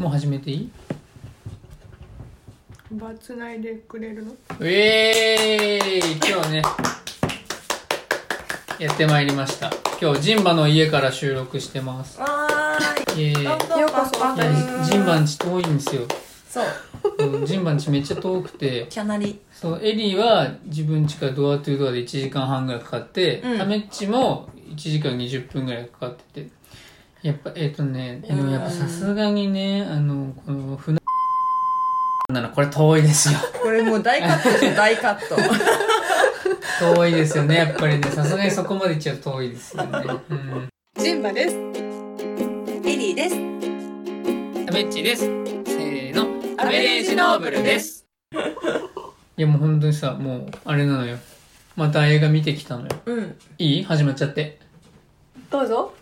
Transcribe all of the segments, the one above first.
もう始めていい？バツないでくれるの？うえーい！今日ねやってまいりました。今日ジンバの家から収録してます。わーい。ようこそジンバんち遠いんですよ。そう。うんジンバんちめっちゃ遠くて。キャナリ。そうエリーは自分家からドアトゥードアで1時間半ぐらいかかって、うん。タメッチも1時間20分ぐらいかかっててやっぱえっ、とねでもやっぱさすがにねあのこの船ならこれ遠いですよ。これもう大カット大カット。遠いですよねやっぱりね。さすがにそこまで行っちゃうと遠いですよね。うん。ジンバです。エリーです。タメッチです。せーの。アベレージノーブルです。いやもう本当にさもうあれなのよ。また映画見てきたのよ。うん。いい？始まっちゃって。どうぞ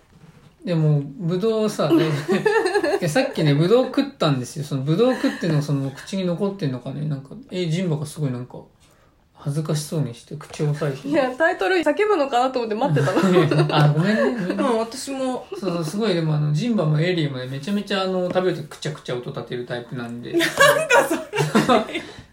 でもぶどうさ、ね、さっきねぶどう食ったんですよ。そのぶどう食ってんのその口に残ってんのかね。なんかえジンバがすごいなんか恥ずかしそうにして口を押さえて。いやタイトル叫ぶのかなと思って待ってたの。あごめんねごめんね。うん、私も。そうそうすごい。でもあのジンバもエリーもねめちゃめちゃあの食べるとくちゃくちゃ音立てるタイプなんで。なんか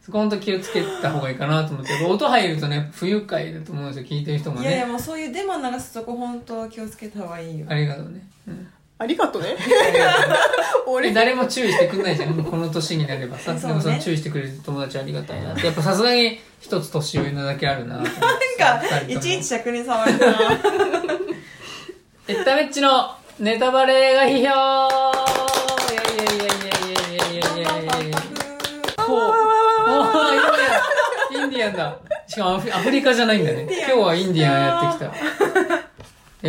そこほんと気をつけた方がいいかなと思って。音入るとね不愉快だと思うんですよ。聞いてる人もいやいや、ねもうそういうデマ流すとこ本当は気をつけた方がいいよ。あ。りがとうね、うんありがとうね。え 俺。誰も注意してくんないじゃん。この年になればさ、そうね。でもその注意してくれる友達ありがたいな。っ てやっぱさすがに一つ年上なだけあるな。なんか、いちいち尺に触るな。エッタメッチのネタバレ映画批評いやいやいやいやいやいやいやいや。いやうおーインディアンインディアンだしかもアフアフリカじゃないんだね今日はインディアンやってきた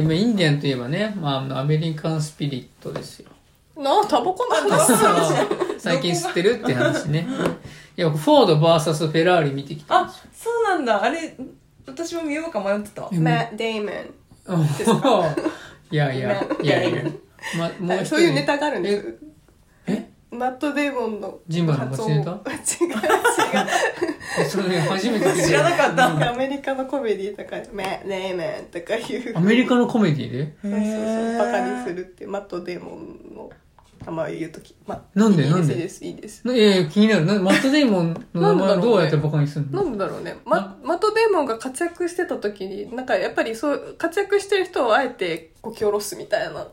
インディアンといえばね、まああの、アメリカンスピリットですよ。なタバコなんだ最近吸ってるって話ね。いやフォード VS フェラーリ見てきたあ、そうなんだ。あれ、私も見ようか迷ってた。えマット・デイモンいやいやいやいや、ま、もう一人。そういうネタがあるんです。えマット・デイモンのジンバの持ちネタ？違う違う。えそれね初めて知らなかった。うんアメリカのコメディとか「マット・デイモン」とかいう。アメリカのコメディで？そうそうバカにするってマット・デーモンの名前言うとき、まなんで？なんでですいいで？すいやいや気になる。なマット・デイモンの名前をどうやってバカにするなのんだろうね。ママット・デーモンが活躍してた時になんかやっぱりそう活躍してる人をあえてこき下ろすみたいな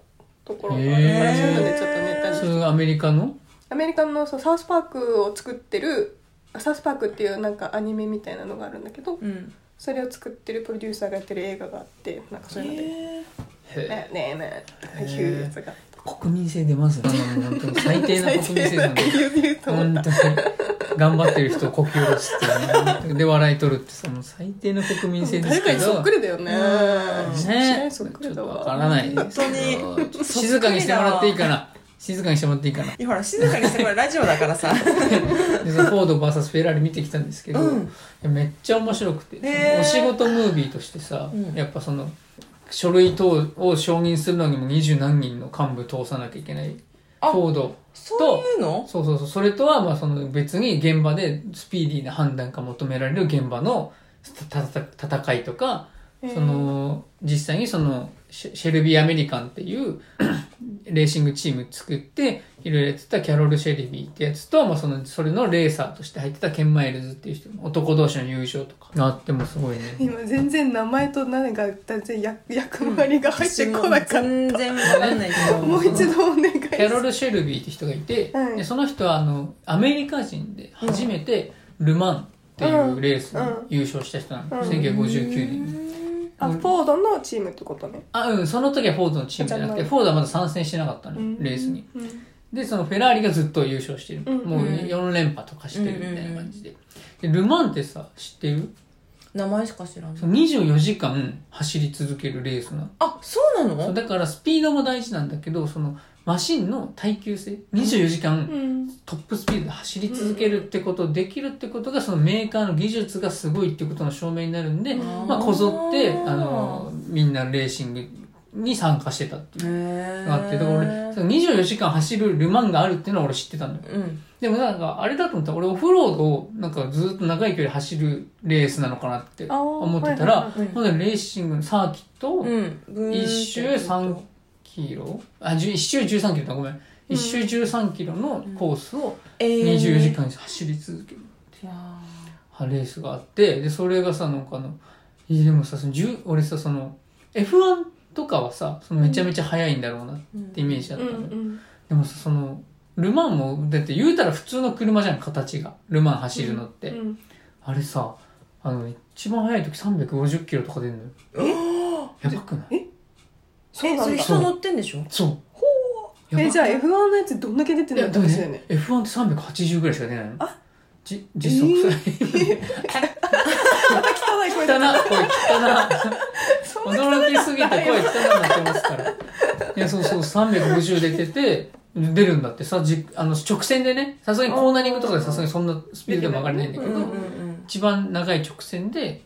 ところがあるからそうへー。いうのでちょっとネタにそれがアメリカの？アメリカのそうサウスパークを作ってるサウスパークっていうなんかアニメみたいなのがあるんだけどうん。それを作ってるプロデューサーがやってる映画があってなんかそういうので。へ「へねえねえねえ」とかいうやつが。国民性出ますねあの本当に最低な国民性なんで本当に頑張ってる人をこき下ろすってねで笑い取るってその最低な国民性ですけど。そっくりだよね。うん。ねそっくちょっとわわからないですけど。静かにしてもらっていいかな静かにしてもらっていいかな。え。ほら、静かにしてこれラジオだからさ。でそのフォード VS フェラーリ見てきたんですけど、うん。いやめっちゃ面白くて、へー。お仕事ムービーとしてさ、うん。やっぱその書類等を承認するのにも二十何人の幹部通さなきゃいけないあフォードそういうの？そうそうそう。それとはまあその別に現場でスピーディーな判断が求められる現場のたたた戦いとかその実際にそのシェルビーアメリカンっていう レーシングチーム作っていろいろやってたキャロル・シェルビーってやつと、まあ、そのそれのレーサーとして入ってたケン・マイルズっていう人男同士の優勝とか。があってもすごいね。今全然名前と何が全然役役割が入ってこなかった、全然わかんないけど。もう一度お願いします。キャロル・シェルビーって人がいて、はい。でその人はあのアメリカ人で初めてル・マンっていうレースに優勝した人なの、うん。1959年に。あフォードのチームってことねあ、うん、その時はフォードのチームじゃなくて、フォードはまだ参戦してなかったのよ、レースに。うんで、そのフェラーリがずっと優勝してる。うんもう4連覇とかしてるみたいな感じで。で、ルマンってさ、知ってる？名前しか知らないそ。の24時間走り続けるレースなの。あ、そうなそうのだからスピードも大事なんだけど、そのマシンの耐久性、24時間うんトップスピードで走り続けるってこと、できるってことが、そのメーカーの技術がすごいってことの証明になるんで、ーまあ、こぞって、あの、みんなレーシングに参加してたっていう。へがあって、だから俺、その24時間走るルマンがあるっていうのは俺知ってたんだよ。うん。でもなんか、あれだと思ったら、俺オフロードをなんかずっと長い距離走るレースなのかなって思ってたらほんでレーシングのサーキットをうん。一周3キロ？あ、じゅ一周13キロだ、ごめん。一周13キロのコースをえー。24時間走り続けるわレースがあってでそれがさなんかあのでもさその10俺さその F1 とかはさそのめちゃめちゃ速いんだろうなってイメージだったの、うんでもさそのルマンもだって言うたら普通の車じゃん形が。ルマン走るのって、うんあれさあの一番速い時350キロとか出るのよ。やばくない？えそれ人乗ってんでしょ？そう。えじゃあや F1 のやつどんだけ出てるの？ばいやでも話だよねね F1 って380ぐらいしか出ないの。あじ実測さ 汚い声汚な声汚な驚きすぎて声汚くなってますから。いやそうそう350出てて出るんだって。さじあの直線でねさすがにコーナリングとかでさすがにそんなスピードでも上がれないんだけど、うんうんうん。一番長い直線で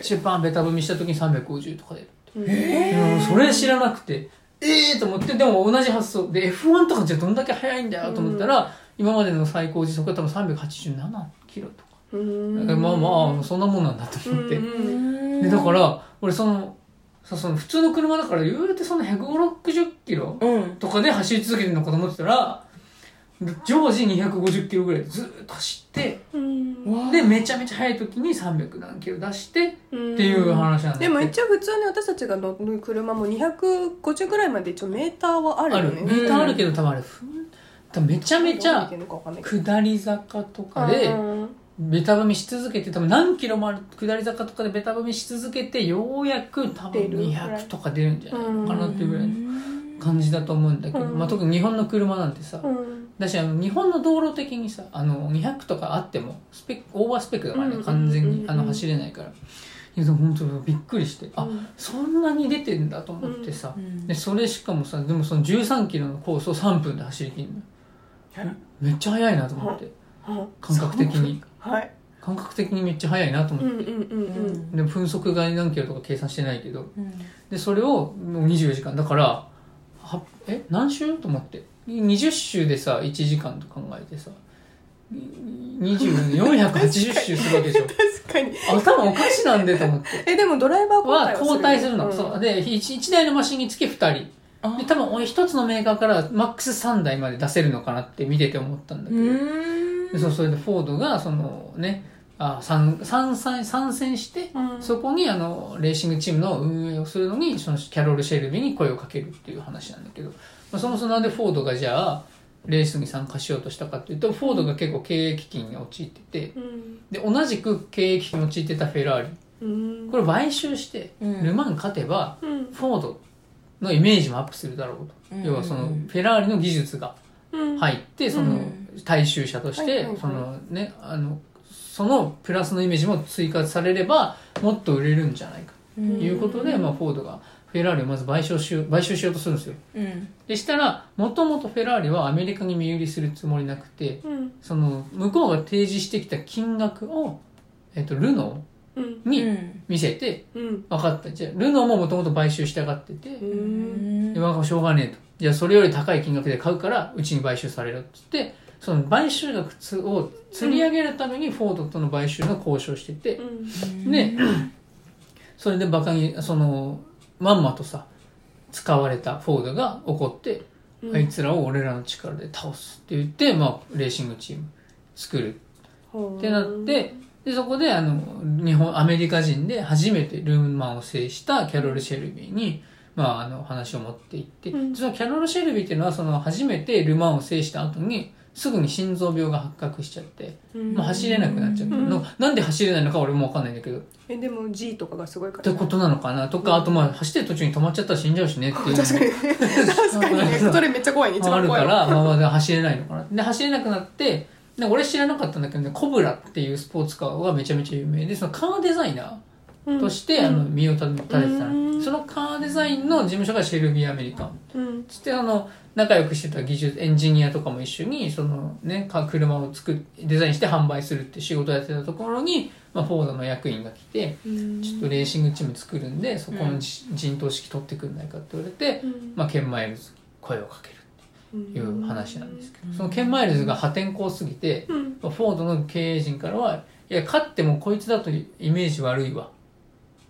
一番ベタ踏みした時に350とか出るえうんそれ知らなくてええー、と思ってでも同じ発想。で F1 とかじゃどんだけ速いんだよと思ったら、今までの最高時速は多分387キロとか、うん。まあまあそんなもんなんだと思って、うん。でだから俺そのさその普通の車だから言うてその150キロうん。とかで走り続けてるのかと思ってたら常時250キロぐらいずーっと走ってうん。でめちゃめちゃ速い時に300何キロ出してっうん。ていう話なんだでも一応普通に私たちが乗る車も250ぐらいまで一応メーターはあるある。よねメーターあるけど多分あれふん多分めちゃめちゃ下り坂とかでうん。ベタ踏みし続けて多分何キロもある下り坂とかでベタ踏みし続けてようやく多分出るぐらい。200とか出るんじゃないのかなっていうぐらいの感じだと思うんだけど、うん。まあ、特に日本の車なんてさ、うんだしあの日本の道路的にさあの200とかあってもスペックオーバースペックだからね、うん完全にあのうん走れないから。本当びっくりして、あうん。そんなに出てんだと思ってさ、うん。でそれしかもさでもその13キロのコースを3分で走りきるの。よめっちゃ速いなと思って。うん感覚的に。はい。感覚的にめっちゃ速いなと思って、で分速が何キロとか計算してないけど。うん。でそれをもう24時間。だからはえ？何周？と思って20周でさ1時間と考えてさ20480周するわけでしょ。確かに。頭おかしなんでと思って。えでもドライバーは交交代するの、ん。そう。で 1, 台のマシンにつき2人。あで多分俺1つのメーカーからマックス3台まで出せるのかなって見てて思ったんだけど、そうそれでフォードがそのねあ参参参参戦して、うん。そこにあのレーシングチームの運営をするのにそのキャロル・シェルビーに声をかけるっていう話なんだけど、まあ、そもそもなんでフォードがじゃあレースに参加しようとしたかっていうとフォードが結構経営危機に陥っててうん。で同じく経営危機に陥ってたフェラーリ。うん。これ買収してうん。ル・マン勝てばうん。フォードのイメージもアップするだろうと、うん。要はそのフェラーリの技術がうん。入ってそのうん。大衆車としてそのねあのそのプラスのイメージも追加されればもっと売れるんじゃないか。ということで、まあ、フォードがフェラーリをまず買収しよう買収しようとするんですよ。うん。でしたらもともとフェラーリはアメリカに身売りするつもりなくてうん。その向こうが提示してきた金額を、えっと、ルノうん。ーにうん。見せてうん。分かった。じゃあルノーももともと買収したがってて、うん。でまあしょうがねえと。じゃあそれより高い金額で買うからうちに買収されるっつってその買収額つを釣り上げるためにフォードとの買収の交渉してて、うん。でそれでバカにそのまんまとさ使われたフォードが怒って、うん。あいつらを俺らの力で倒すって言って、まあ、レーシングチーム作るってなってでそこであの日本アメリカ人で初めてルーマンを制したキャロル・シェルビーに、まあ、あの話を持って行って、うん。そのキャロル・シェルビーっていうのはその初めてル・マンを制した後にすぐに心臓病が発覚しちゃって、うん。まあ、走れなくなっちゃった、なんで走れないのか俺も分かんないんだけど。えでも G とかがすごいかってらことなのかな？とか、あとまあ走ってる途中に止まっちゃったら死んじゃうしねっていう。確かに。確かに。ねそれめっちゃ怖いね。一あ番怖いわるから、まあまあ走れないのかな。で、走れなくなって、で俺知らなかったんだけどね、コブラっていうスポーツカーがめちゃめちゃ有名で、そのカーデザイナーとして、あの、身を立ててたうの。んそのカーデザインの事務所がシェルビーアメリカン。うんつって、あの、仲良くしてた技術、エンジニアとかも一緒に、そのね、か車を作っ、デザインして販売するって仕事をやってたところに、まあ、フォードの役員が来て、うんちょっとレーシングチーム作るんで、そこのじ陣頭指揮取ってくんないかって言われて、うんまあ、ケンマイルズに声をかける。うんいう話なんですけど、そのケンマイルズが破天荒すぎて、うんフォードの経営陣からは、いや、勝ってもこいつだとイメージ悪いわ。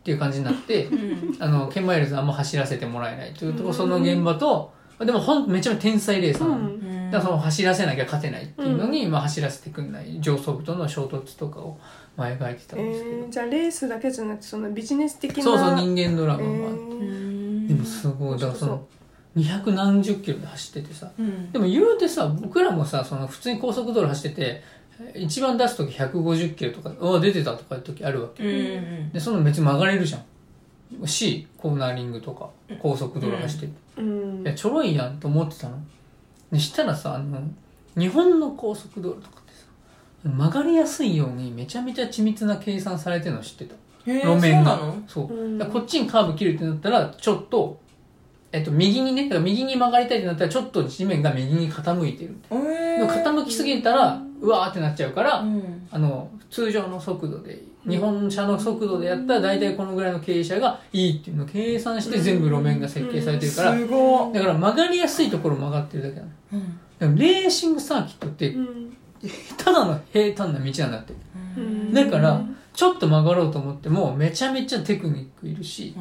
っていう感じになって、うん。あの、ケンマイルズあんま走らせてもらえないというところ、その現場と、でもほんめちゃめちゃ天才レーサー。うん。だからその走らせなきゃ勝てないっていうのに、まあ、走らせてくんない上層部との衝突とかを、まあ、描いてたえんですけど、ー、じゃあレースだけじゃなくてそのビジネス的なそうそう人間ドラえマもあって、ー。でもすごい。だからその200何十キロで走っててさ。うん。でも言うてさ僕らもさその普通に高速道路走ってて一番出す時150キロとか「あ出てた」とかいう時あるわけ。うんでその別に曲がれるじゃん。しコーナーリングとか高速道路走って。て、うん。いやちょろいやんと思ってたの。でしたらさあの日本の高速道路とかってさ曲がりやすいようにめちゃめちゃ緻密な計算されてるの知ってた。へー路面が。そうこっちにカーブ切るってなったらちょっとえっと右にねだから右に曲がりたいってなったらちょっと地面が右に傾いてる。へー。でも傾きすぎたらうわーってなっちゃうから、うん。あの通常の速度で日本車の速度でやったら大体このぐらいの傾斜がいいっていうのを計算して全部路面が設計されてるからすごい。だから曲がりやすいところ曲がってるだけなのうん。でもレーシングサーキットってうん。ただの平坦な道なんだって。うん。だからちょっと曲がろうと思ってもめちゃめちゃテクニックいるし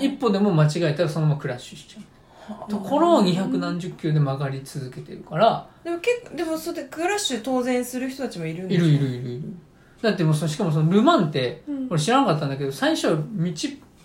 一歩でも間違えたらそのままクラッシュしちゃう。ところを200何十キロで曲がり続けてるから。でも結構でもそれでクラッシュ当然する人たちもいるんいるいるいるいる。だってもうそのしかもそのルマンってうん。俺知らなかったんだけど最初道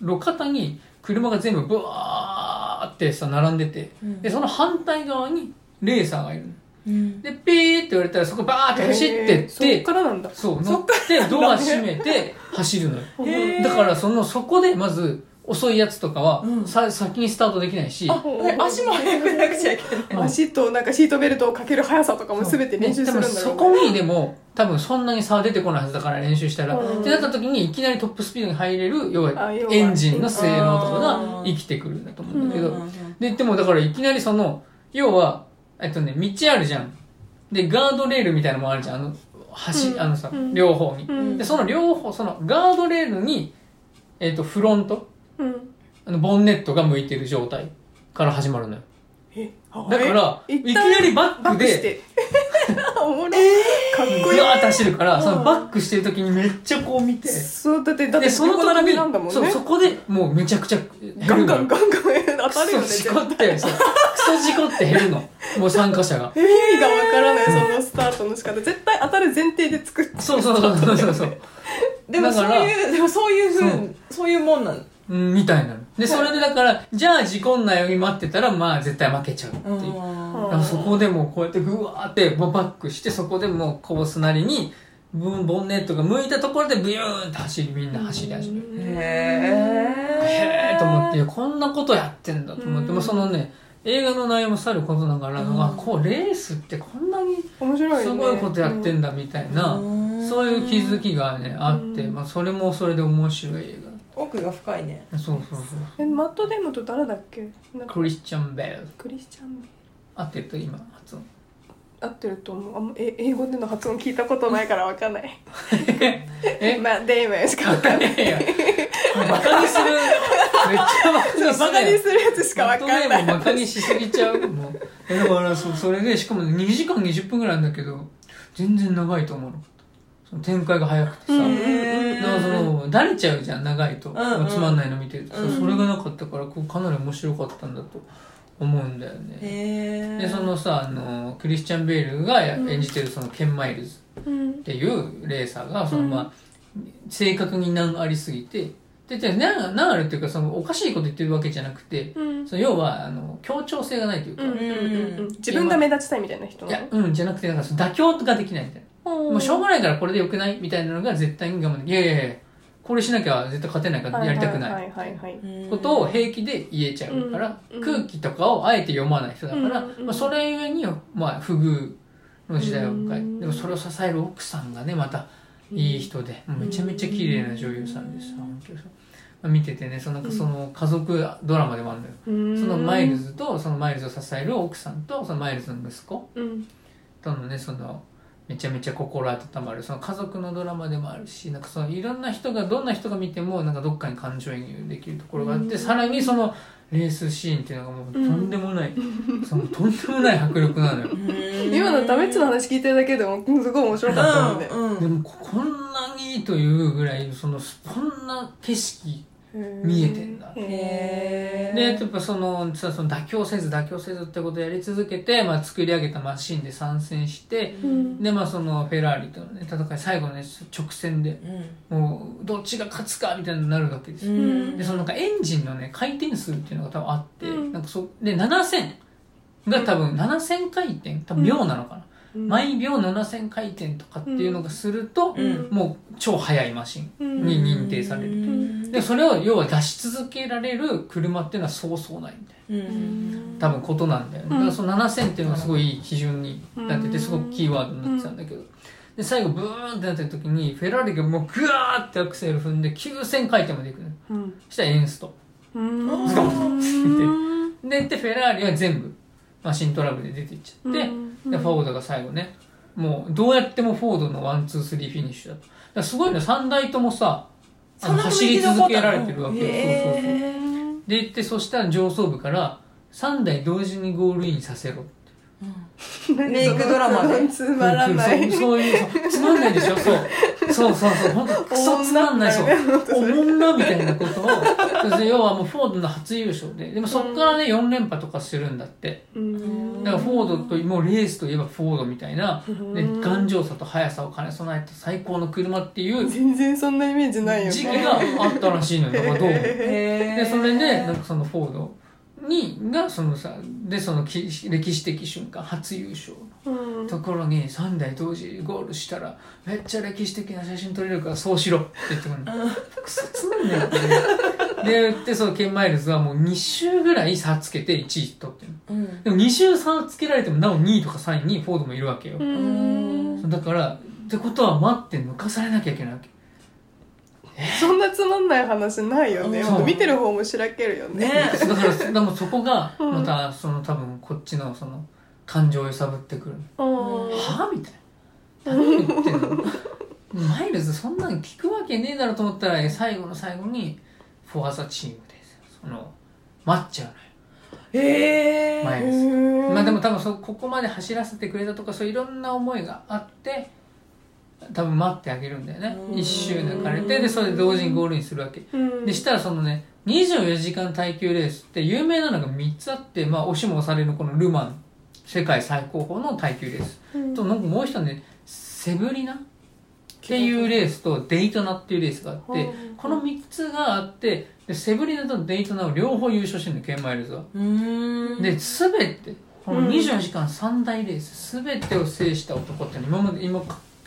路肩に車が全部ブワーってさ並んでてうん。でその反対側にレーサーがいるのうん。でピーって言われたらそこバーって走ってって、えーそっからなんだ。そう乗ってドア閉めて走るのよ。だからそのそこでまず遅いやつとかは、うん。さ先にスタートできないし。足も速くなくちゃいけない。足となんかシートベルトをかける速さとかも全て練習するんだろうね。そこにでも多分そんなに差は出てこないはずだから練習したら、うん。ってなった時にいきなりトップスピードに入れる要はエンジンの性能とかあがー生きてくるんだと思うんだけど、うん。ででもだからいきなりその要はえっとね道あるじゃん。でガードレールみたいなのもあるじゃん。あの橋、うん。あのさ、うん。両方に、うん。でその両方そのガードレールにえっとフロント？うん。あのボンネットが向いてる状態から始まるのよ。だからえいきなりバックで おもろかっこいい。グワーって走るから、うん。そのバックしてる時にめっちゃこう見て、そうだってだってで、その横並びなんだもんね。そう、そこでもうめちゃくちゃガンガン。ガンガン当たるよねクソ事故って、そう、クソ事故って減るの。もう参加者が。意味がわからないそのスタートの仕方。絶対当たる前提で作ってそうそうそうそうそうそう。でもそういうでもそういうふそうう。そういうもんなん、みたいなの。で、それでだから、じゃあ事故んないように待ってたら、まあ絶対負けちゃうっていう。だからそこでもうこうやってグワーってバックして、そこでもうコースなりに、ボンボンネットが向いたところでブユーンって走り、みんな走り始める。へへーと思ってこんなことやってんだと思って、うん。まあ、そのね映画の内容もさることながら、うん。あこうレースってこんなに面白いね。すごいことやってんだみたいな、そういう気づきがねあって、うんまあ、それもそれで面白い映奥が深いね。画そうそうそう。えマット・デーモンと誰だっけ？なんか。クリスチャン・ベル。クリスチャン・ベル。合ってると今発音。合ってると思う。あんまえ英語での発音聞いたことないからわかんない。え？まあデーモンしかわかんない。いやいやバカにする。めっちゃバカにするバカにするやつしかわかんない。マットデーモンバカにしすぎちゃう？もう。えだからそうそれでしかも2時間20分ぐらいなんだけど全然長いと思うのその展開が早くてさ、うんうんだからその慣れちゃうじゃん長いと、んうん。つまんないの見てると、うんそれがなかったからこうかなり面白かったんだと思うんだよね。へでそのさあのクリスチャン・ベールが演じてるそのケン・マイルズうんっていうレーサーがその、うんまあ正確に難ありすぎて。でで難難あるっていうかそのおかしいこと言ってるわけじゃなくてうん。その要はあの協調性がないというか、うんうんうんうん。自分が目立ちたいみたいな人いなやうんじゃなくてなんか妥協ができないみたいな、のもうしょうがないからこれでよくないみたいなのが絶対に我慢でい。やいやいやこれしなきゃ絶対勝てないからやりたくない。ことを平気で言えちゃうから、うん空気とかをあえて読まない人だから、まあ、それゆえに、まあ、不遇の時代を迎え、うん。でもそれを支える奥さんがねまたいい人で、めちゃめちゃ綺麗な女優さんでさ、本見ててねそのその家族ドラマでもあるのよ、うん。そのマイルズとそのマイルズを支える奥さんとそのマイルズの息子うん。とのねそのめちゃめちゃ心温まる。その家族のドラマでもあるしなんかそのいろんな人がどんな人が見てもなんかどっかに感情移入できるところがあって、うん。さらにそのレースシーンっていうのがもうとんでもない、そのとんでもない迫力なのよ。今のダメッツの話聞いてるだけでもうんすごい面白かったもんねうん。うん。でもここんなにいいというぐらいそのこんな景色見えてんだ。へで、やっぱその、さその妥協せず妥協せずってことをやり続けて、まあ作り上げたマシンで参戦して、うん。で、まあそのフェラーリとのね、戦い、最後のね、直線で、うん。もう、どっちが勝つかみたいになるわけですよ。うん。で、そのなんかエンジンのね、回転数っていうのが多分あって、うん。なんかそ、で、7000が多分、7000回転、多分秒なのかな。うん。毎秒7000回転とかっていうのがすると、うん。もう超速いマシンに認定される。う。んで、それを要は出し続けられる車っていうのはそうそうないみたいな。うん多分ことなんだよね。だからその7000っていうのがすごいいい基準になってて、すごくキーワードになってたんだけど。で、最後ブーンってなってる時に、フェラーリがもうグワーってアクセル踏んで9000回転まで行くのよ。うんそしたらエンスト。うんズドンってで、で、フェラーリは全部マシントラブルで出ていっちゃって、うんで、フォードが最後ね、もうどうやってもフォードのワン、ツー、スリーフィニッシュだと。だすごいね、3台ともさ、あの走り続けられてるわけよ。そうそうそう。へで行ってそしたら上層部から3台同時にゴールインさせろメイクドラマで。つまらないそうそういうそうつまんないでしょそう。そうそうそう本当クソつまんないそうおもんなみたいなことを。そう要はもうフォードの初優勝で。でもそっからね4連覇とかするんだって。うん。だからフォードともうレースといえばフォードみたいな。で頑丈さと速さを兼ね備えた最高の車っていう。全然そんなイメージないよ時期ねがあったらしいのよ。どうもへでそれでなんかそのフォードにがそのさでそのき歴史的瞬間初優勝うん。のところに3台同時ゴールしたらめっちゃ歴史的な写真撮れるからそうしろって言ってくるの。クソつまんねえってで言ってそのケンマイルズはもう2周ぐらい差つけて1位取ってるうん。でも2周差つけられてもなお2位とか3位にフォードもいるわけよ、うん。だからってことは待って抜かされなきゃいけないわけ そんなつまんない話ないよね。うん。見てる方もしらけるよね。ね。だからでもそこがうん。またその多分こっちのその感情を揺さぶってくる。うん。はみたいな。何言ってんの？マイルズそんなの聞くわけねえだろうと思ったら最後の最後にフォアザチームです。その待っちゃうのよへえマイルズ。まあでも多分そここまで走らせてくれたとかそういろんな思いがあって多分待ってあげるんだよね。うん。一周抜かれてでそれで同時にゴールインするわけ。うん。でしたらそのね24時間耐久レースって有名なのが3つあってまあ押しも押されるこのルマン世界最高峰の耐久レース。うん。となんかもう一つねセブリナっていうレースとデイトナっていうレースがあってうんこの3つがあってでセブリナとデイトナを両方優勝してるのケンマイルズは。うん。で全てこうんの24時間3大レース全てを制した男って今まで今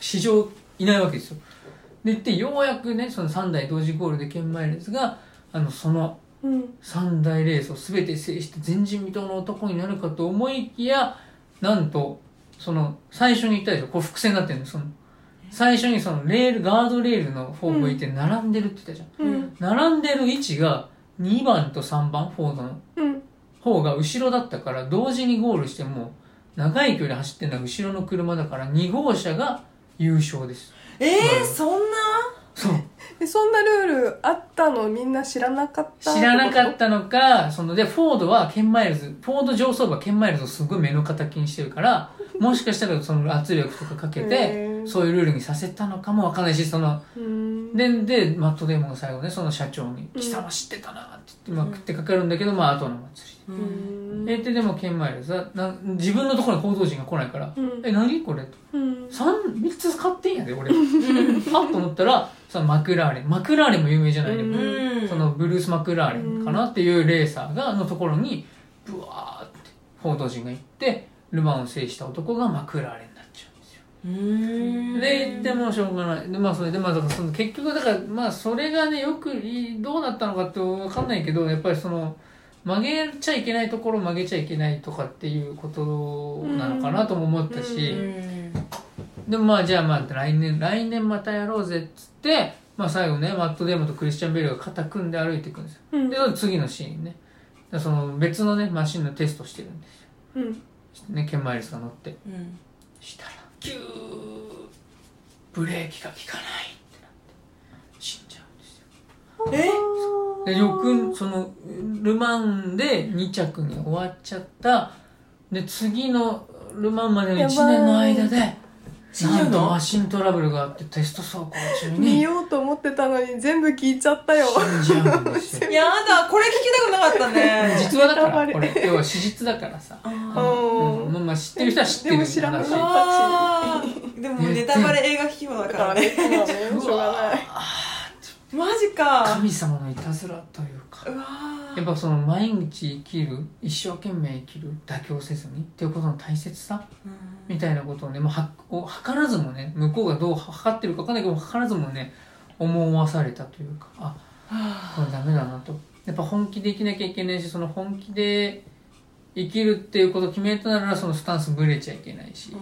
史上いないわけですよ。で言ってようやくねその3大同時ゴールでケンマイルズがあのそのうん。3大レースを全て制して前人未到の男になるかと思いきやなんとその最初に言ったでしょこう伏線になってるのその。最初にそのレールガードレールの方向いて並んでるって言ったじゃん、うん。並んでる位置が2番と3番フォードのうん。方が後ろだったから同時にゴールしても長い距離走ってるのは後ろの車だから2号車が優勝です。えー、そんな？そう。えそんなルールあったのみんな知らなかった？知らなかたったのかそのでフォードはケンマイルズフォード上層部はケンマイルズをすごい目の敵にしてるから もしかしたらその圧力とかかけてそういうルールにさせたのかもわかんないしそのうん。ででマット・デーモンが最後ねその社長に「うん貴様知ってたな」って言って、まあ、食ってかかるんだけどまあ後の祭りううん。んえででもケンマイルズはな自分のところに報道陣が来ないから「うん。え何これ?」と。うん。三三つ勝ってんやで俺。はっと思ったらそのマクラーレン。マクラーレンも有名じゃないでも、うん。そのブルース・マクラーレンかなっていうレーサーがのところにブワーって報道陣が行ってルマンを制した男がマクラーレンになっちゃうんですよ。うん。で言ってもしょうがないでまあそれでまあだからその結局だからまあそれがねよくどうだったのかって分かんないけどやっぱりその曲げちゃいけないところ曲げちゃいけないとかっていうことなのかなとも思ったし、うんでもまあじゃあまあ来年来年またやろうぜっつって、まあ、最後ねマット・デーモンとクリスチャン・ベルが肩組んで歩いていくんですよ。うん。で次のシーンねでその別のねマシンのテストしてるんですよ。うんねケンマイルスが乗って。うん。したらキューブレーキが効かないってなって死んじゃうんですよ。え？でよくそのルマンで2着に終わっちゃった。で次のルマンまでの1年の間で死んとマシントラブルがあってテスト走行中見にようと思ってたのに全部聞いちゃったよ。死んじゃうんですよ。やだこれ聞きたくなかったね。実話だからこれ。要は史実だからさ。あうー。んうん。まあまあ知ってる人は知ってるでも知らないでもネタバレ映画秘話だだかかららねしょうがない。マジか。神様のいたずらというか。うわやっぱその毎日生きる一生懸命生きる妥協せずにっていうことの大切さみたいなことをねもうはを図らずもね向こうがどう測ってるか分かんないけど図らずもね思わされたというかあこれダメだなと。やっぱ本気で生きなきゃいけないしその本気で生きるっていうことを決めたならそのスタンスぶれちゃいけないし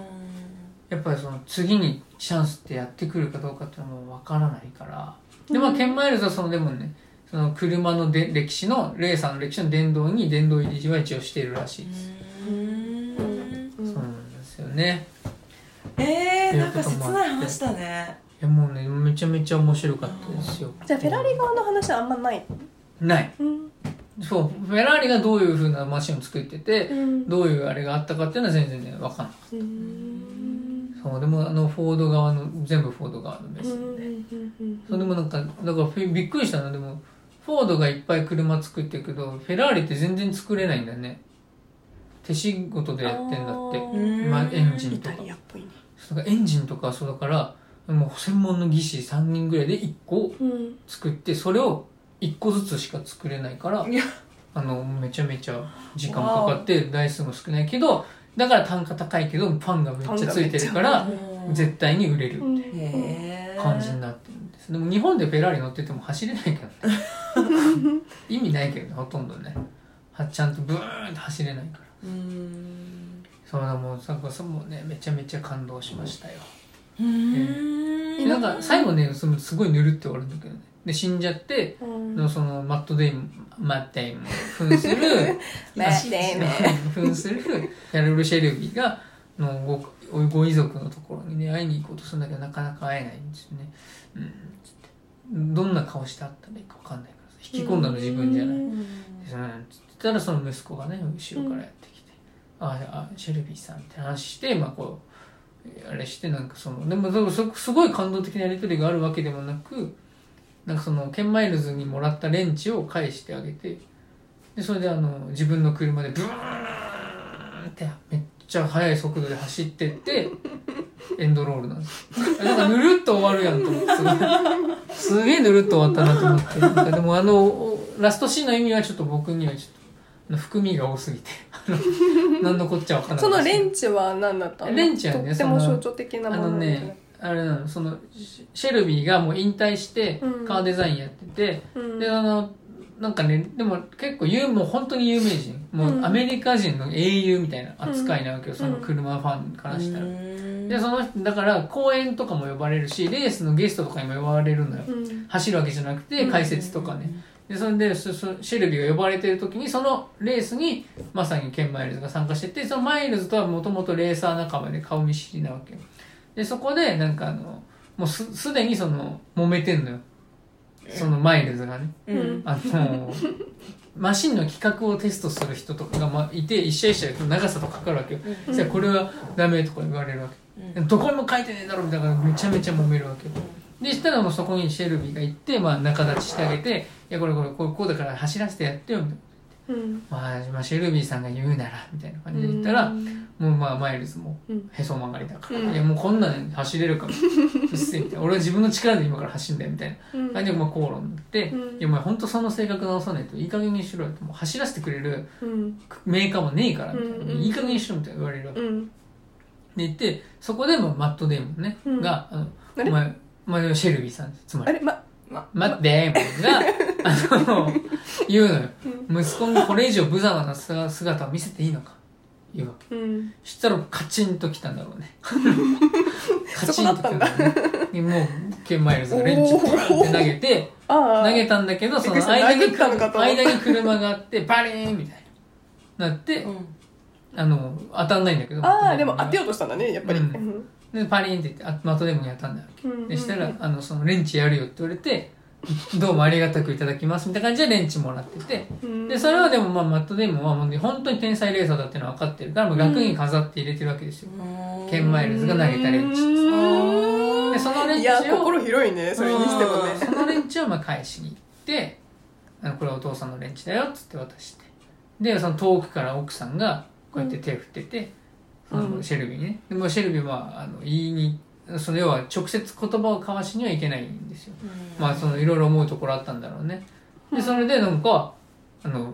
やっぱりその次にチャンスってやってくるかどうかっていうのはもう分からないから。でまあケンマイルズはそのでもねその車ので歴史のレーサーの歴史の殿堂に殿堂入りは一応しているらしいです、うん。そうなんですよね。えー、なんか切ない話だね。いやもうねめちゃめちゃ面白かったですよ。じゃあフェラーリ側の話はあんまない？ない。うん。そう。フェラーリがどういうふうなマシンを作っててうん。どういうあれがあったかっていうのは全然ね分かんない。うん。そう。でもあのフォード側の全部フォード側の目線で、そう。でもなんかだからフびっくりしたのでもフォードがいっぱい車作ってるけどフェラーリって全然作れないんだよね。手仕事でやってんだって。まあ、エンジンとか。そうだからエンジンとかそうだからもう専門の技師3人ぐらいで1個うん作ってそれを1個ずつしか作れないから あのめちゃめちゃ時間かかって台数も少ないけどだから単価高いけどファンがめっちゃついてるから絶対に売れるうん。へー。感じになってるんです。でも日本でフェラーリ乗ってても走れないけどね 意味ないけどねほとんどね。はちゃんとブーンって走れないから。うーん。そうだもうさそもうねめちゃめちゃ感動しましたよ、うー。んでなんか最後ねそのすごいぬるって終わるんだけどね。で死んじゃってうん。のそのマットデイモンマットデイモン扮する マットデイモン扮するキャロル・シェルビーがのごご遺族のところにね会いに行こうとするんだけどなかなか会えないんですよね。うん。どんな顔して会ったらいいか分かんないから。さ引き込んだの自分じゃない、ううんたらその息子がね後ろからやってきて「ああシェルビーさん」って話してまあこうあれしてなんかそのでもすごい感動的なやり取りがあるわけでもなくなんかそのケンマイルズにもらったレンチを返してあげてでそれであの自分の車でブーンってめっちゃ速い速度で走ってってエンドロールなんです。よなんかぬるっと終わるやんと思って。すげえぬるっと終わったなと思って。なんかでもあのラストシーンの意味はちょっと僕にはちょっと含みが多すぎて。何のこっちゃ分からない。そのレンチは何だったの？レンチはねとってもその象徴的なあもののねあれなのそのシシェルビーがもう引退してうん。カーデザインやってて、うん。であのなんかねでも結構有もう本当に有名人。もうアメリカ人の英雄みたいな扱いなわけよ、その車ファンからしたら、でその人だから公演とかも呼ばれるしレースのゲストとかにも呼ばれるのよ、うん。走るわけじゃなくてうん。解説とかね、でそれでそそシェルビーが呼ばれてる時にそのレースにまさにケン・マイルズが参加しててそのマイルズとはもともとレーサー仲間で顔見知りなわけよ。でそこでなんかあのもうすすでにその揉めてんのよそのマイルズがね。うん。あのマシンの規格をテストする人とかがまあいて一社一社長さとかかかるわけよ、うん。じゃあこれはダメとか言われるわけ。どこにも書いてねえだろみたいなめちゃめちゃ揉めるわけよ。でしたらもうそこにシェルビーが行って、まあ、仲立ちしてあげて「いやこれこれこうこうだから走らせてやってよ」みたいな。うん。まあ、まあシェルビーさんが言うならみたいな感じで言ったら、もうまあマイルズもうん。へそ曲がりだから、うん。いやもうこんなん走れるかも。うっせえみたいな。俺は自分の力で今から走るんだよみたいうん。な感じでまあ口論になって、うん。いやお前本当その性格直さないといい加減にしろよともう走らせてくれるうん。メーカーもねえからみたいな、うん。うんいい加減にしろみたいな言われるわけ、でうん。言ってそこでもマット・デーモンね、うん。があのお前お前シェルビーさんつまり。あれ？まマット・デーモンがあの言うのよ。息子にこれ以上無様な姿姿を見せていいのか。言うわけ。うん。そしたらカチンときたんだろうね。カチンときたんだろうね。もうケンマイルズがレンチをバーンって投げて投げたんだけどその間に間に車があってバリーンみたいな。なって、あの当たんないんだけどああでも当てようとしたんだねやっぱり。うん。うんでパリーンって言ってあ的でもやったんだわけ、うんでしたらあのそのレンチやるよって言われて どうもありがたくいただきますみたいな感じでレンチもらってて。うん。でそれはでもまあマットデーモンはもう本当に天才レーサーだっていうのは分かってるからもう額に飾って入れてるわけですよ、ケンマイルズが投げたレンチ。でそのレンチいやを心広いねそれにしてもね。そのレンチをまあ返しに行ってあのこれはお父さんのレンチだよっつって渡して。でその遠くから奥さんがこうやって手振ってて、そのうん。シェルビーにね。でもシェルビーはあの言いにその要は直接言葉を交わしにはいけないんですよ。まあそのいろいろ思うところあったんだろうね。でそれでなんかあの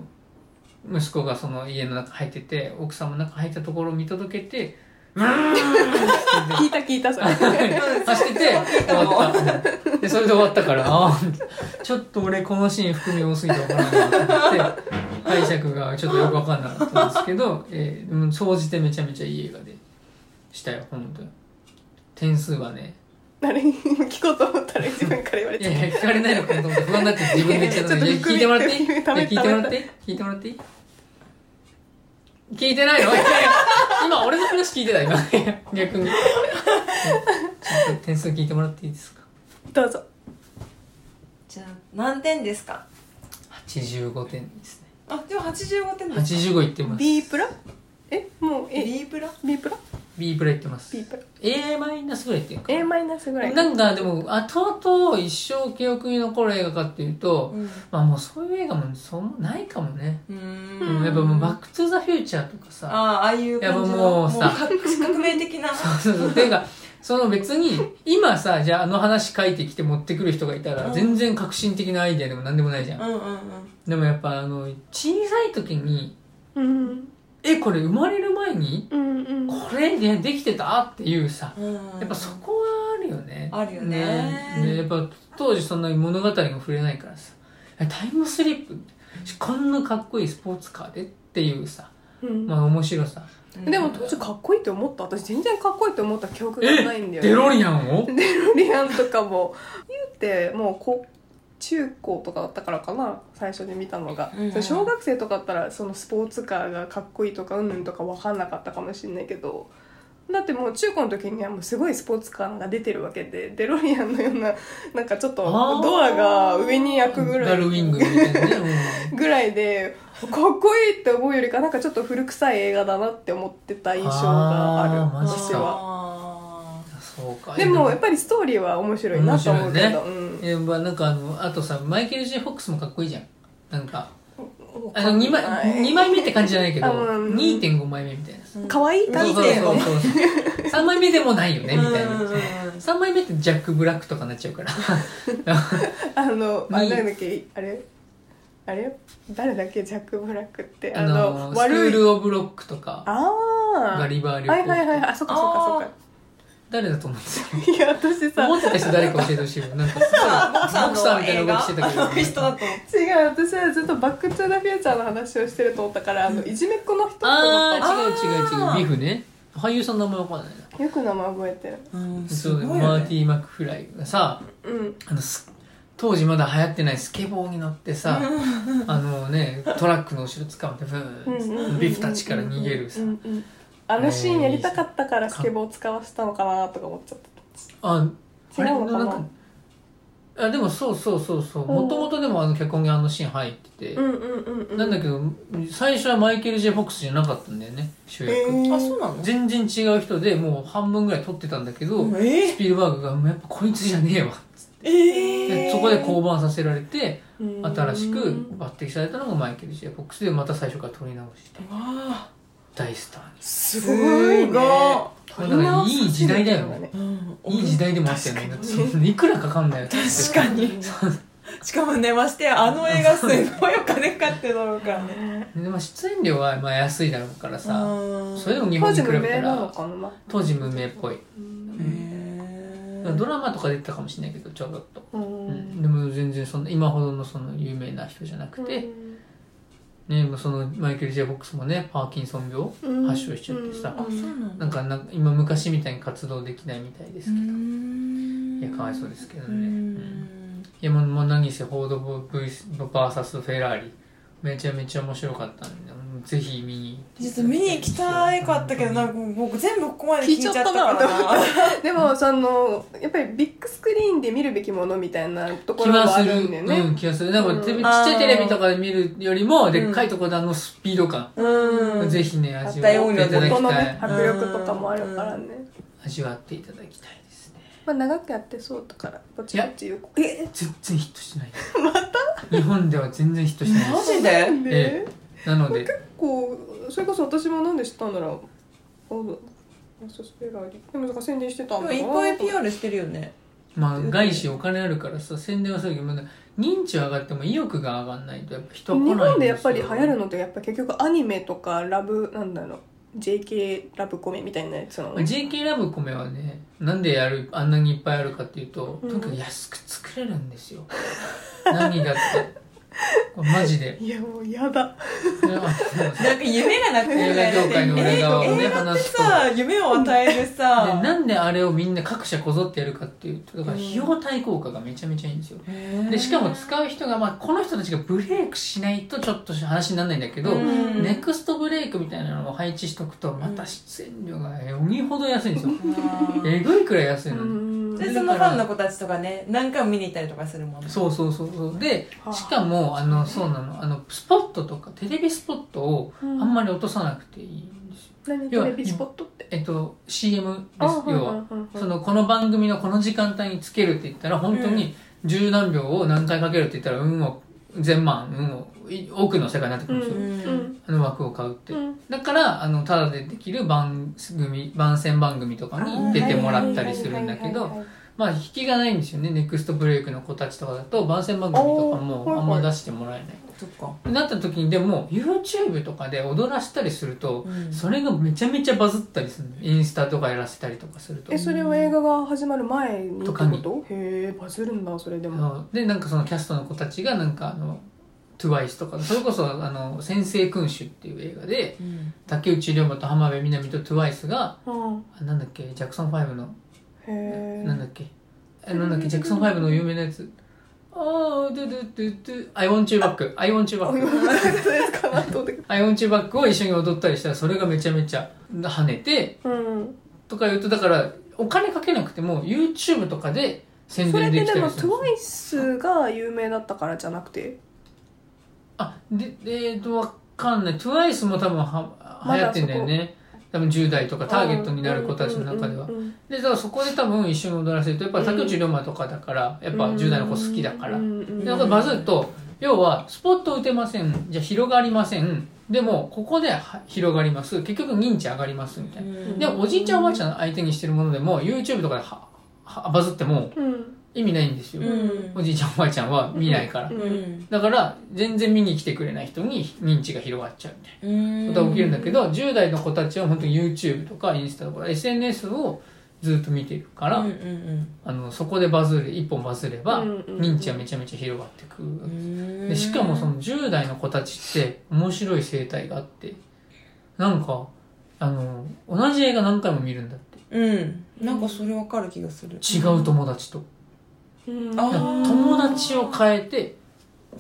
息子がその家の中入ってて奥さんも中入ったところを見届けて聞いた聞いたそれ。走ってて終わった。でそれで終わったからああ ちょっと俺このシーン含み多すぎて分からないなと思って解釈がちょっとよく分かんなかったんですけど、えー、総じてめちゃめちゃいい映画でしたよ本当に。点数はね。誰に聞こうと思ったら自分から言われちゃっいやいや聞かれないのかなと思って不安になって自分で言っちゃったいやいやちょっといや聞いてもらっていい？聞いてもらっていい聞いてもらっていい？聞いてないの？今俺の話聞いてた今。逆に。ちょっと点数聞いてもらっていいですか？たどうぞ。じゃあ何点ですか？85点ですね。あでも85点です85いってます。B プラ？えもうえ B プラ？B プラ？B プラいってます。B プラ A マイナスぐらいいってるか。A マイナスぐらい。なんかでも後々一生記憶に残る映画かっていうと、うん。まあもうそういう映画もそうないかもね、うん。ん、やっぱもう「バック・トゥ・ザ・フューチャー」とかさ。ああああいう感じのもうさ。革革命的な。そうそうていうかその別に今さじゃああの話書いてきて持ってくる人がいたらうん。全然革新的なアイデアでも何でもないじゃん、うんうんうん。でもやっぱあの小さい時にうんえこれ生まれる前に？うんうん。これでできてた？っていうさ。うん。やっぱそこはあるよね。あるよね。ね。やっぱ当時そんな物語が触れないからさ。えタイムスリップ？こんなかっこいいスポーツカーで？っていうさ。うん。まあ面白さ。でも当時かっこいいって思った。私全然かっこいいって思った記憶がえないんだよね。デロリアンを？デロリアンとかも。言うてもうこ中高とかだったからかな最初に見たのが、うんうん。小学生とかだったらそのスポーツカーがかっこいいとかうんぬんとか分かんなかったかもしれないけど。だってもう中高の時にはもうすごいスポーツカーが出てるわけでデロリアンのような なんかちょっとドアが上に開くぐらい。ぐらいでかっこいいって思うよりかなんかちょっと古臭い映画だなって思ってた印象がある私はでもやっぱりストーリーは面白いなと思うけど、うん。えまあなんかあのあとさマイケル・ジェ・フォックスもかっこいいじゃん。なんかあの2枚二枚目って感じじゃないけど あうん。2.5枚目みたいな。さー可愛いそう感じでそうそうそう3枚目でもないよね みたいなうん。うんうん3枚目ってジャック・ブラックとかになっちゃうから。あのあになんだっけあれ？あれ？誰だっけ？ジャック・ブラックって。ああののスクール・オブ・ロックとか。ああガリバー旅行はいはいはい。あそっかそっかそっか誰だと思うんですよいや私さ思ってた人誰か教えてほしいよなんかすごいボクサーみたいな動きしてたけど違う私はずっとバック・トゥ・ザ・フューチャーの話をしてると思ったからあのいじめっ子の人って思あった。あ違う違う違うビフね。俳優さんの名前わかんないなよく名前覚えてる。うんそうだよマーティー・マクフライがさうん。あのス当時まだ流行ってないスケボーに乗ってさあのねトラックの後ろ掴んでブーンビフたちから逃げるさ。うんうんあのシーンやりたかったからスケボーを使わせたのかなとか思っちゃった。あ違うのかな？なんかあでもそうそうそうそう。うん。もともとでもあの脚本にあのシーン入ってて、うんうんうんうん。なんだけど最初はマイケル・ジェ・フォックスじゃなかったんだよね主役、あそうなの？全然違う人でもう半分ぐらい撮ってたんだけど、えスピルバーグが「やっぱこいつじゃねえわ」えでそこで降板させられてうん。新しく抜擢されたのがマイケル・ジェ・フォックスでまた最初から撮り直してわ大スターに。すごいね。ごだからいい時代だよね。いいい時代でもあったよね。いくらかかんないよ確かに。しかもねましてやあの映画すごいお金かかってるだろうからね。でも出演料はまあ安いだろうからさ。うん。それでも日本に比べたら当時無名っぽい。ドラマとか出てたかもしれないけどちょっと、ううん。ん、でも全然そんな今ほどのその有名な人じゃなくて、ね、そのマイケル・ジェ・フォックスもねパーキンソン病うん。発症しちゃってさ。うなんだ。なんかなんか今昔みたいに活動できないみたいですけど、いいやかわいそうですけどね。うん。いやもう何せフォード VS バーサスフェラーリ。めちゃめちゃ面白かったんでぜひ見に行ってちょっと見に行きたいかったけどなんか僕全部ここまで聞いちゃったか聞いちゃったら。な でもそのやっぱりビッグスクリーンで見るべきものみたいなとこ気ろはあるるんだよね、うん気がする。なんかうん。テレビちっちゃいテレビとかで見るよりもでっかいところであのスピード感、うん。ぜひね味わっていただきたい。ね迫力とかもあるからね、味わっていただきたいですね。まあ、長くやってそうだからぼちぼち言う。え全然ヒットしてない。また？日本では全然ヒットしてないマジで？で、え。なので結構それこそ私もなんで知ったんだろう。あマストスペラリーでもなんか宣伝してたんだいっぱい PR してるよね。まあ外資お金あるからさ宣伝はするけど認知は上がっても意欲が上がんないとやっぱ人は来ないん日ですよ。本でやっぱり流行るのってやっぱ結局アニメとかラブなんだろう JK ラブコメみたいなやつなの？まあ JK ラブコメはねなんでやるあんなにいっぱいあるかっていうと、うん。とにかく安く作れるんですよ。何がってこれマジで。いやもうやだ。なんか夢がなくて映画業界の裏側を話すと。さ夢を与えるでさなんであれをみんな各社こぞってやるかっていうとだから費用対効果がめちゃめちゃいいんですよ。でしかも使う人が、まあ、この人たちがブレイクしないとちょっと話にならないんだけど、うん。ネクストブレイクみたいなのを配置しとくとまた出演料が鬼ほど安いんですよ。えぐいくらい安いのに、でそのファンの子たちとかね何回も見に行ったりとかするもんね。そうそうそうそう。ではあ。しかもあのそうなの。あのスポットとかテレビスポットをあうん。んまり落とさなくていいんですよ、何？要はテレビスポットって？えっと CM です。あ要はそのこの番組のこの時間帯につけるって言ったら本当に十何秒を何回かけるって言ったら運を千万運をい多くの世界になってくるんですよ、うんあの枠を買うって、うん。だからあのただでできる番組番宣番組とかに出てもらったりするんだけどまあ引きがないんですよね。ネクストブレイクの子たちとかだと番宣番組とかもあんま出してもらえないそっか。なった時にでも YouTube とかで踊らしたりするとうん。それがめちゃめちゃバズったりするのインスタとかやらせたりとかすると。えそれは映画が始まる前にと？かに。へえバズるんだそれでも。でなんかそのキャストの子たちがなんかあの TWICE とかそれこそあの「先生君主」っていう映画でうん。竹内涼真と浜辺美波と TWICE がうん。あなんだっけジャクソン5のなんだっけ？えなんだっけ？ジャクソン5の有名なやつあードゥドゥドゥドゥ。I want you back I want you あ back 今そういうやつか？なと思ったけど I want you back を一緒に踊ったりしたらそれがめちゃめちゃ跳ねてうん。とか言うとだからお金かけなくても YouTube とかで宣それ伝できたってでもりするんですよ。TWICE が有名だったからじゃなくてあでえー、とわかんない。TWICE も多分はまだ流行ってんだよね。多分10代とかターゲットになる子たちの中では。うんうんうんでだからそこで多分一緒に踊らせるとやっぱ竹内涼真とかだからやっぱ10代の子好きだから。うんうんうんでなん。かバズると要はスポット打てません。じゃあ広がりません。でもここでは広がります。結局認知上がりますみたいな。でもおじいちゃんおばあちゃん相手にしてるものでも YouTube とかでははバズってもうん。意味ないんですよ、うん。おじいちゃんおばあちゃんは見ないから、だから全然見に来てくれない人に認知が広がっちゃうみたいなうんことが起きるんだけど、10代の子たちは本当に YouTube とかインスタとか SNS をずっと見てるから、うんうんあのそこでバズる一本バズればうんうんうん。認知はめちゃめちゃ広がってく。る、うんでしかもその10代の子たちって面白い生態があってなんかあの同じ映画何回も見るんだって。うん。なんかそれわかる気がする。違う友達と、うん。友達を変えて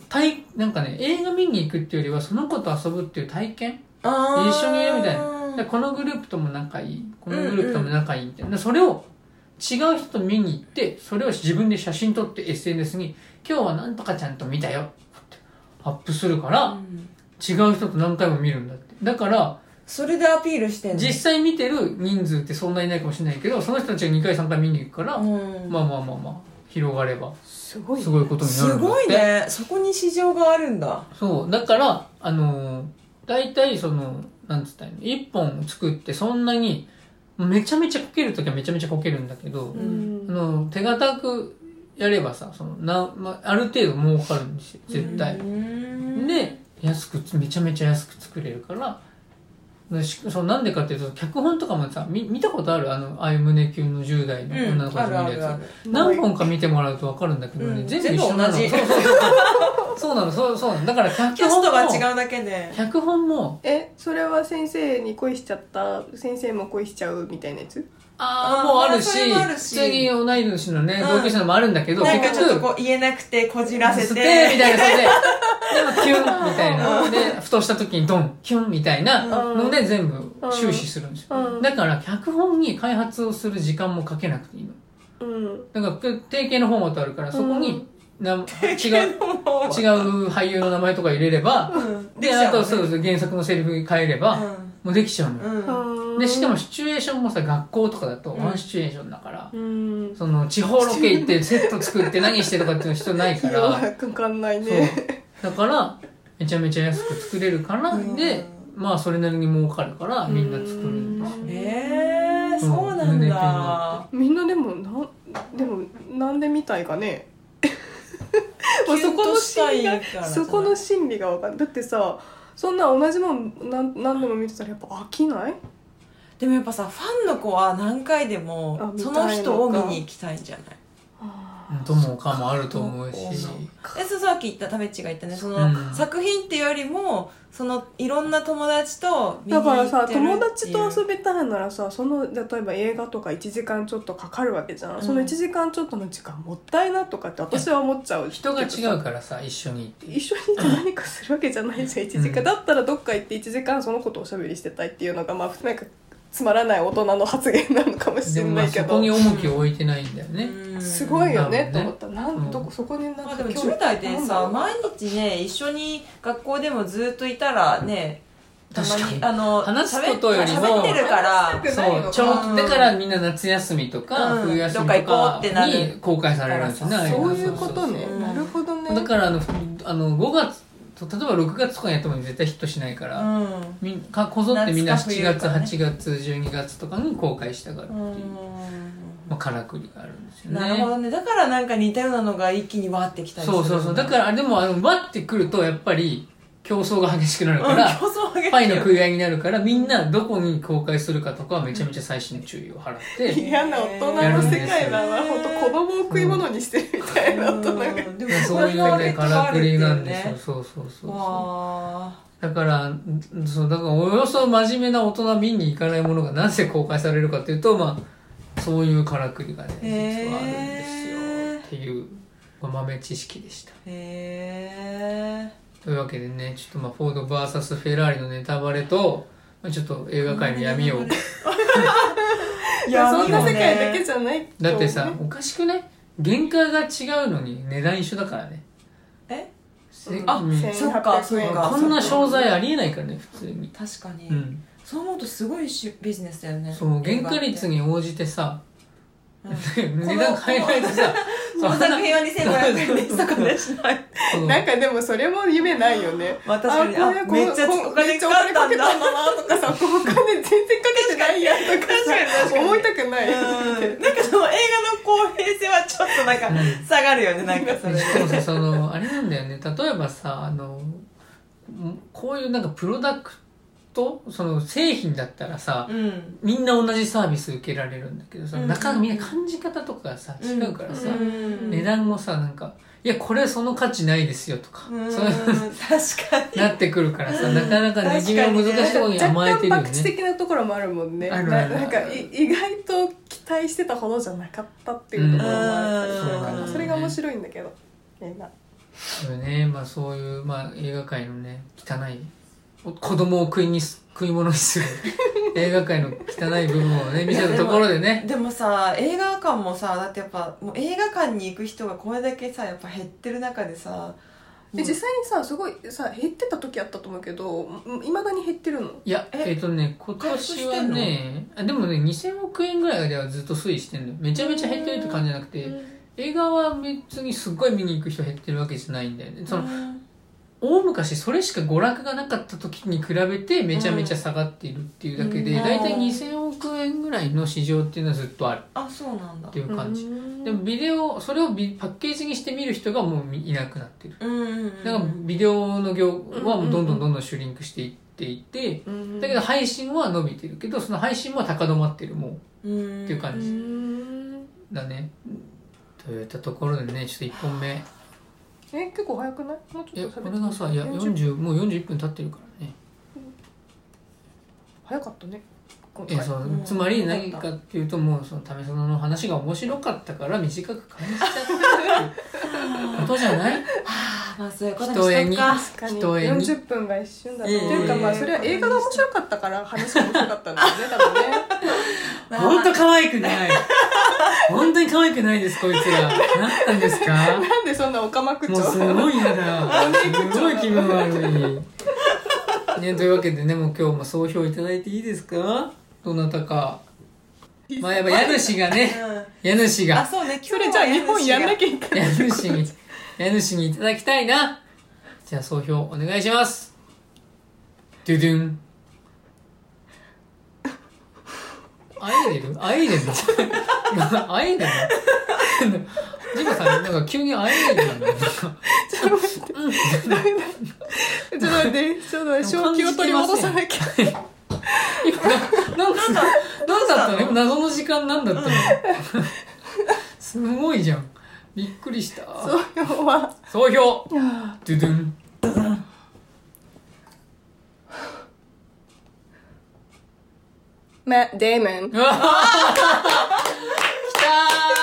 体なんかね映画見に行くっていうよりはその子と遊ぶっていう体験？一緒にいるみたいなでこのグループとも仲いい。このグループとも仲いいみたいな、でそれを違う人と見に行ってそれを自分で写真撮って SNS に「今日はなんとかちゃんと見たよ」ってアップするから、うん。違う人と何回も見るんだって。だからそれでアピールしてんの？実際見てる人数ってそんなにいないかもしれないけどその人たちが2回3回見に行くから、うん。まあまあまあまあ広がればすごいすごいことになるすんだって。ごいね。そこに市場があるんだ。そう。だからあのー大体そのなんつったらいいの？1本作ってそんなにめちゃめちゃこけるときはめちゃめちゃこけるんだけど、うん。あの手堅くやればさそのな、まあ、ある程度儲かるんですよ絶対、うん。で安くつめちゃめちゃ安く作れるからそうなんでかっていうと脚本とかもさ見見たことある？あのああいう胸キュンの10代のうん。女の子あたち見るやつ、何本か見てもらうと分かるんだけどね、うん。全部一緒なの。そうそうそうそう。なのそうそうなの。だから脚本もキャストが違うだけで。脚本もえそれは先生に恋しちゃった先生も恋しちゃうみたいなやつ？ああもうあるし普通に同い年のね、うん。同級生のもあるんだけどなんかちょっと結局こう言えなくてこじらせて。みたいなそれでキュンみたいな。でふとした時にドンキュンみたいなので全部終始するんですよ、うん。だから脚本に開発をする時間もかけなくていいの。うん。だから定型のフォーマットあるからそこにな違う違うう俳優の名前とか入れれば、ん。であとそうそう原作のセリフ変えれば、うもうできちゃうのでしかもシチュエーションもさ学校とかだとうん。ワンシチュエーションだから、うん。その地方ロケ行ってセット作って何してとかっていうの人ないから 弱くかんないねだからめちゃめちゃ安く作れるから、うん。でまあそれなりに儲かるからみんな作るんですよ。ねえー、そうなんだ。みんなでもなんでもなんで見たいかね。もうそこの心理がそこの心理がわかんないだってさそんな同じもん何何度も見てたらやっぱ飽きない？でもやっぱさファンの子は何回でもその人を見に行きたいんじゃない？ともかもあると思うし。えそうさっき言ったタメッチが言ったね。その、うん作品っていうよりもそのいろんな友達とだからさ友達と遊びたいならさその例えば映画とか1時間ちょっとかかるわけじゃん、うん。その1時間ちょっとの時間もったいなとかって私は思っちゃう人が違うらからさ一緒に行って。一緒にいて何かするわけじゃないじゃん1時間、うんだったらどっか行って1時間その子とおしゃべりしてたいっていうのがまあなんかつまらない大人の発言なのかもしれないけど。そこに重きを置いてないんだよね、うんすごいよねうんと思った。なん、うんどこそこになんかまあでも興味10代でなんだろう。さ毎日ね一緒に学校でもずっといたらねたま確かに。にあの話すことよりも喋ってるからそうか長期だからみんな夏休みとか、うん。冬休みとか行こうかってなる。に公開されるんですよねそういうことね。なるほどね。だからあのあの5月例えば6月とかにやっても絶対ヒットしないから、うん。みんかこぞってみんな夏か7月、冬かね。8月12月とかに公開したがるっていう、うんまあ、からくりがあるんですよね。なるほどね。だからなんか似たようなのが一気にわーってきたりするそうそうそう。だからでもあのバッてくるとやっぱり競争が激しくなるうんから、競争激しいよパイの食い合いになるからみんなどこに公開するかとかはめちゃめちゃ細心の注意を払って嫌な大人の世界だな本当子供を食い物にしてる。みたいな大人がうん。でもそういうねからくりなんですよ。ねそうそうそうそう。わだからんそうだからおよそ真面目な大人見に行かないものがなぜ公開されるかというとまあそういうからくりがね実はあるんですよっていう、まあ豆知識でした。ー。へというわけでねちょっとまあフォード VS フェラーリのネタバレと、まあ、ちょっと映画界の闇を。ー いやそんな世界だけじじゃないだってさおかしくない？原価が違うのに値段一緒だからね。え？せあうんそっかそうか。こんな商材ありえないからね普通に。確かに、うんそう思うとすごいしビジネスだよね。そう原価率にに応じてさうん。値段変えないとさこの作品は2500円ですとかねしないなんかでもそれも夢ないよねまあ確かにあこれめっちゃお金めっちゃお金かけたんかだなとかさお金全然かけてないやんとかさ思いたくないうんなんかその映画の公平性はちょっとなんかうん下がるよねなんかそれでしかもさそのあれなんだよね例えばさあのこういうなんかプロダクトその製品だったらさうん。みんな同じサービス受けられるんだけどさ、うん。なかなかみんな感じ方とかがさ違うからさ、うん。値段もさなんか「いやこれその価値ないですよ」とか、うん。そういう確かに。なってくるからさ、うん。なかなかねじめの難しいところに甘えてるよ若干博打ね。的なところもあるもんね。あるあるななんかい意外と期待してたほどじゃなかったっていうところもあったりするから、うんそれが面白いんだけど。映画そうね、まあそういう、まあ映画界のね、汚い、お子供を食いにす、食い物にする 映画界の汚い部分をね、見せたところでね。でもさ映画館もさだってやっぱもう映画館に行く人がこれだけさやっぱ減ってる中でさで実際にさすごいさ減ってた時あったと思うけどいまだに減ってるの？いや、ええっ、とね、今年はね、あでもね、2000億円ぐらいではずっと推移してんのよ。めちゃめちゃ減ってるって感じじゃなくて、映画は別にすっごい見に行く人減ってるわけじゃないんだよね。その、大昔それしか娯楽がなかった時に比べてめちゃめちゃ下がっているっていうだけで、うん。大体2000億円ぐらいの市場っていうのはずっとある。あそうなんだ。っていう感じ、うん。でもビデオそれをビパッケージにして見る人がもういなくなってる。うんうんうん。だからビデオの業はもうどんどんどんどんシュリンクしていっていてうん。だけど配信は伸びてるけどその配信も高止まってるもうん。うっていう感じ。だね。といったところでねちょっと1本目え結構早くない？もうちょっとこれがさいや40 40もう41分経ってるからね。早かったね。今いやそううん。つまり何かっていうともうその為園の話が面白かったから短く感じちゃった ことじゃない？あまあそういうことににしとくか。人絵に。40分が一瞬だった、ええ。っていうかまあそれは映画が面白かったから話が面白かったんだよね多分ね 本当可愛くない。本当に可愛くないですこいつら何なんですか？なんでそんなオカマ口もうす調ごい嫌だ。すごい気分悪い。ねというわけでねもう今日も総評いただいていいですか？どなたか。まあやっぱ家主がね。家主うんあがそうね。それじゃあ日本やんなきゃいけない。家主に家主にいただきたいな。じゃあ総評お願いします。ドゥドゥンあえれるあえれるのあえれるのジカさんなんか急にあえれるのなんかちょっと待って。ちょっと待って。ちょっと待って。正気を取り戻さなきゃ。ななんかなんだったの？今謎の時間なんだったの？すごいじゃん。びっくりした。そう要は総評ドゥドゥン。マット・デー Matt Damon.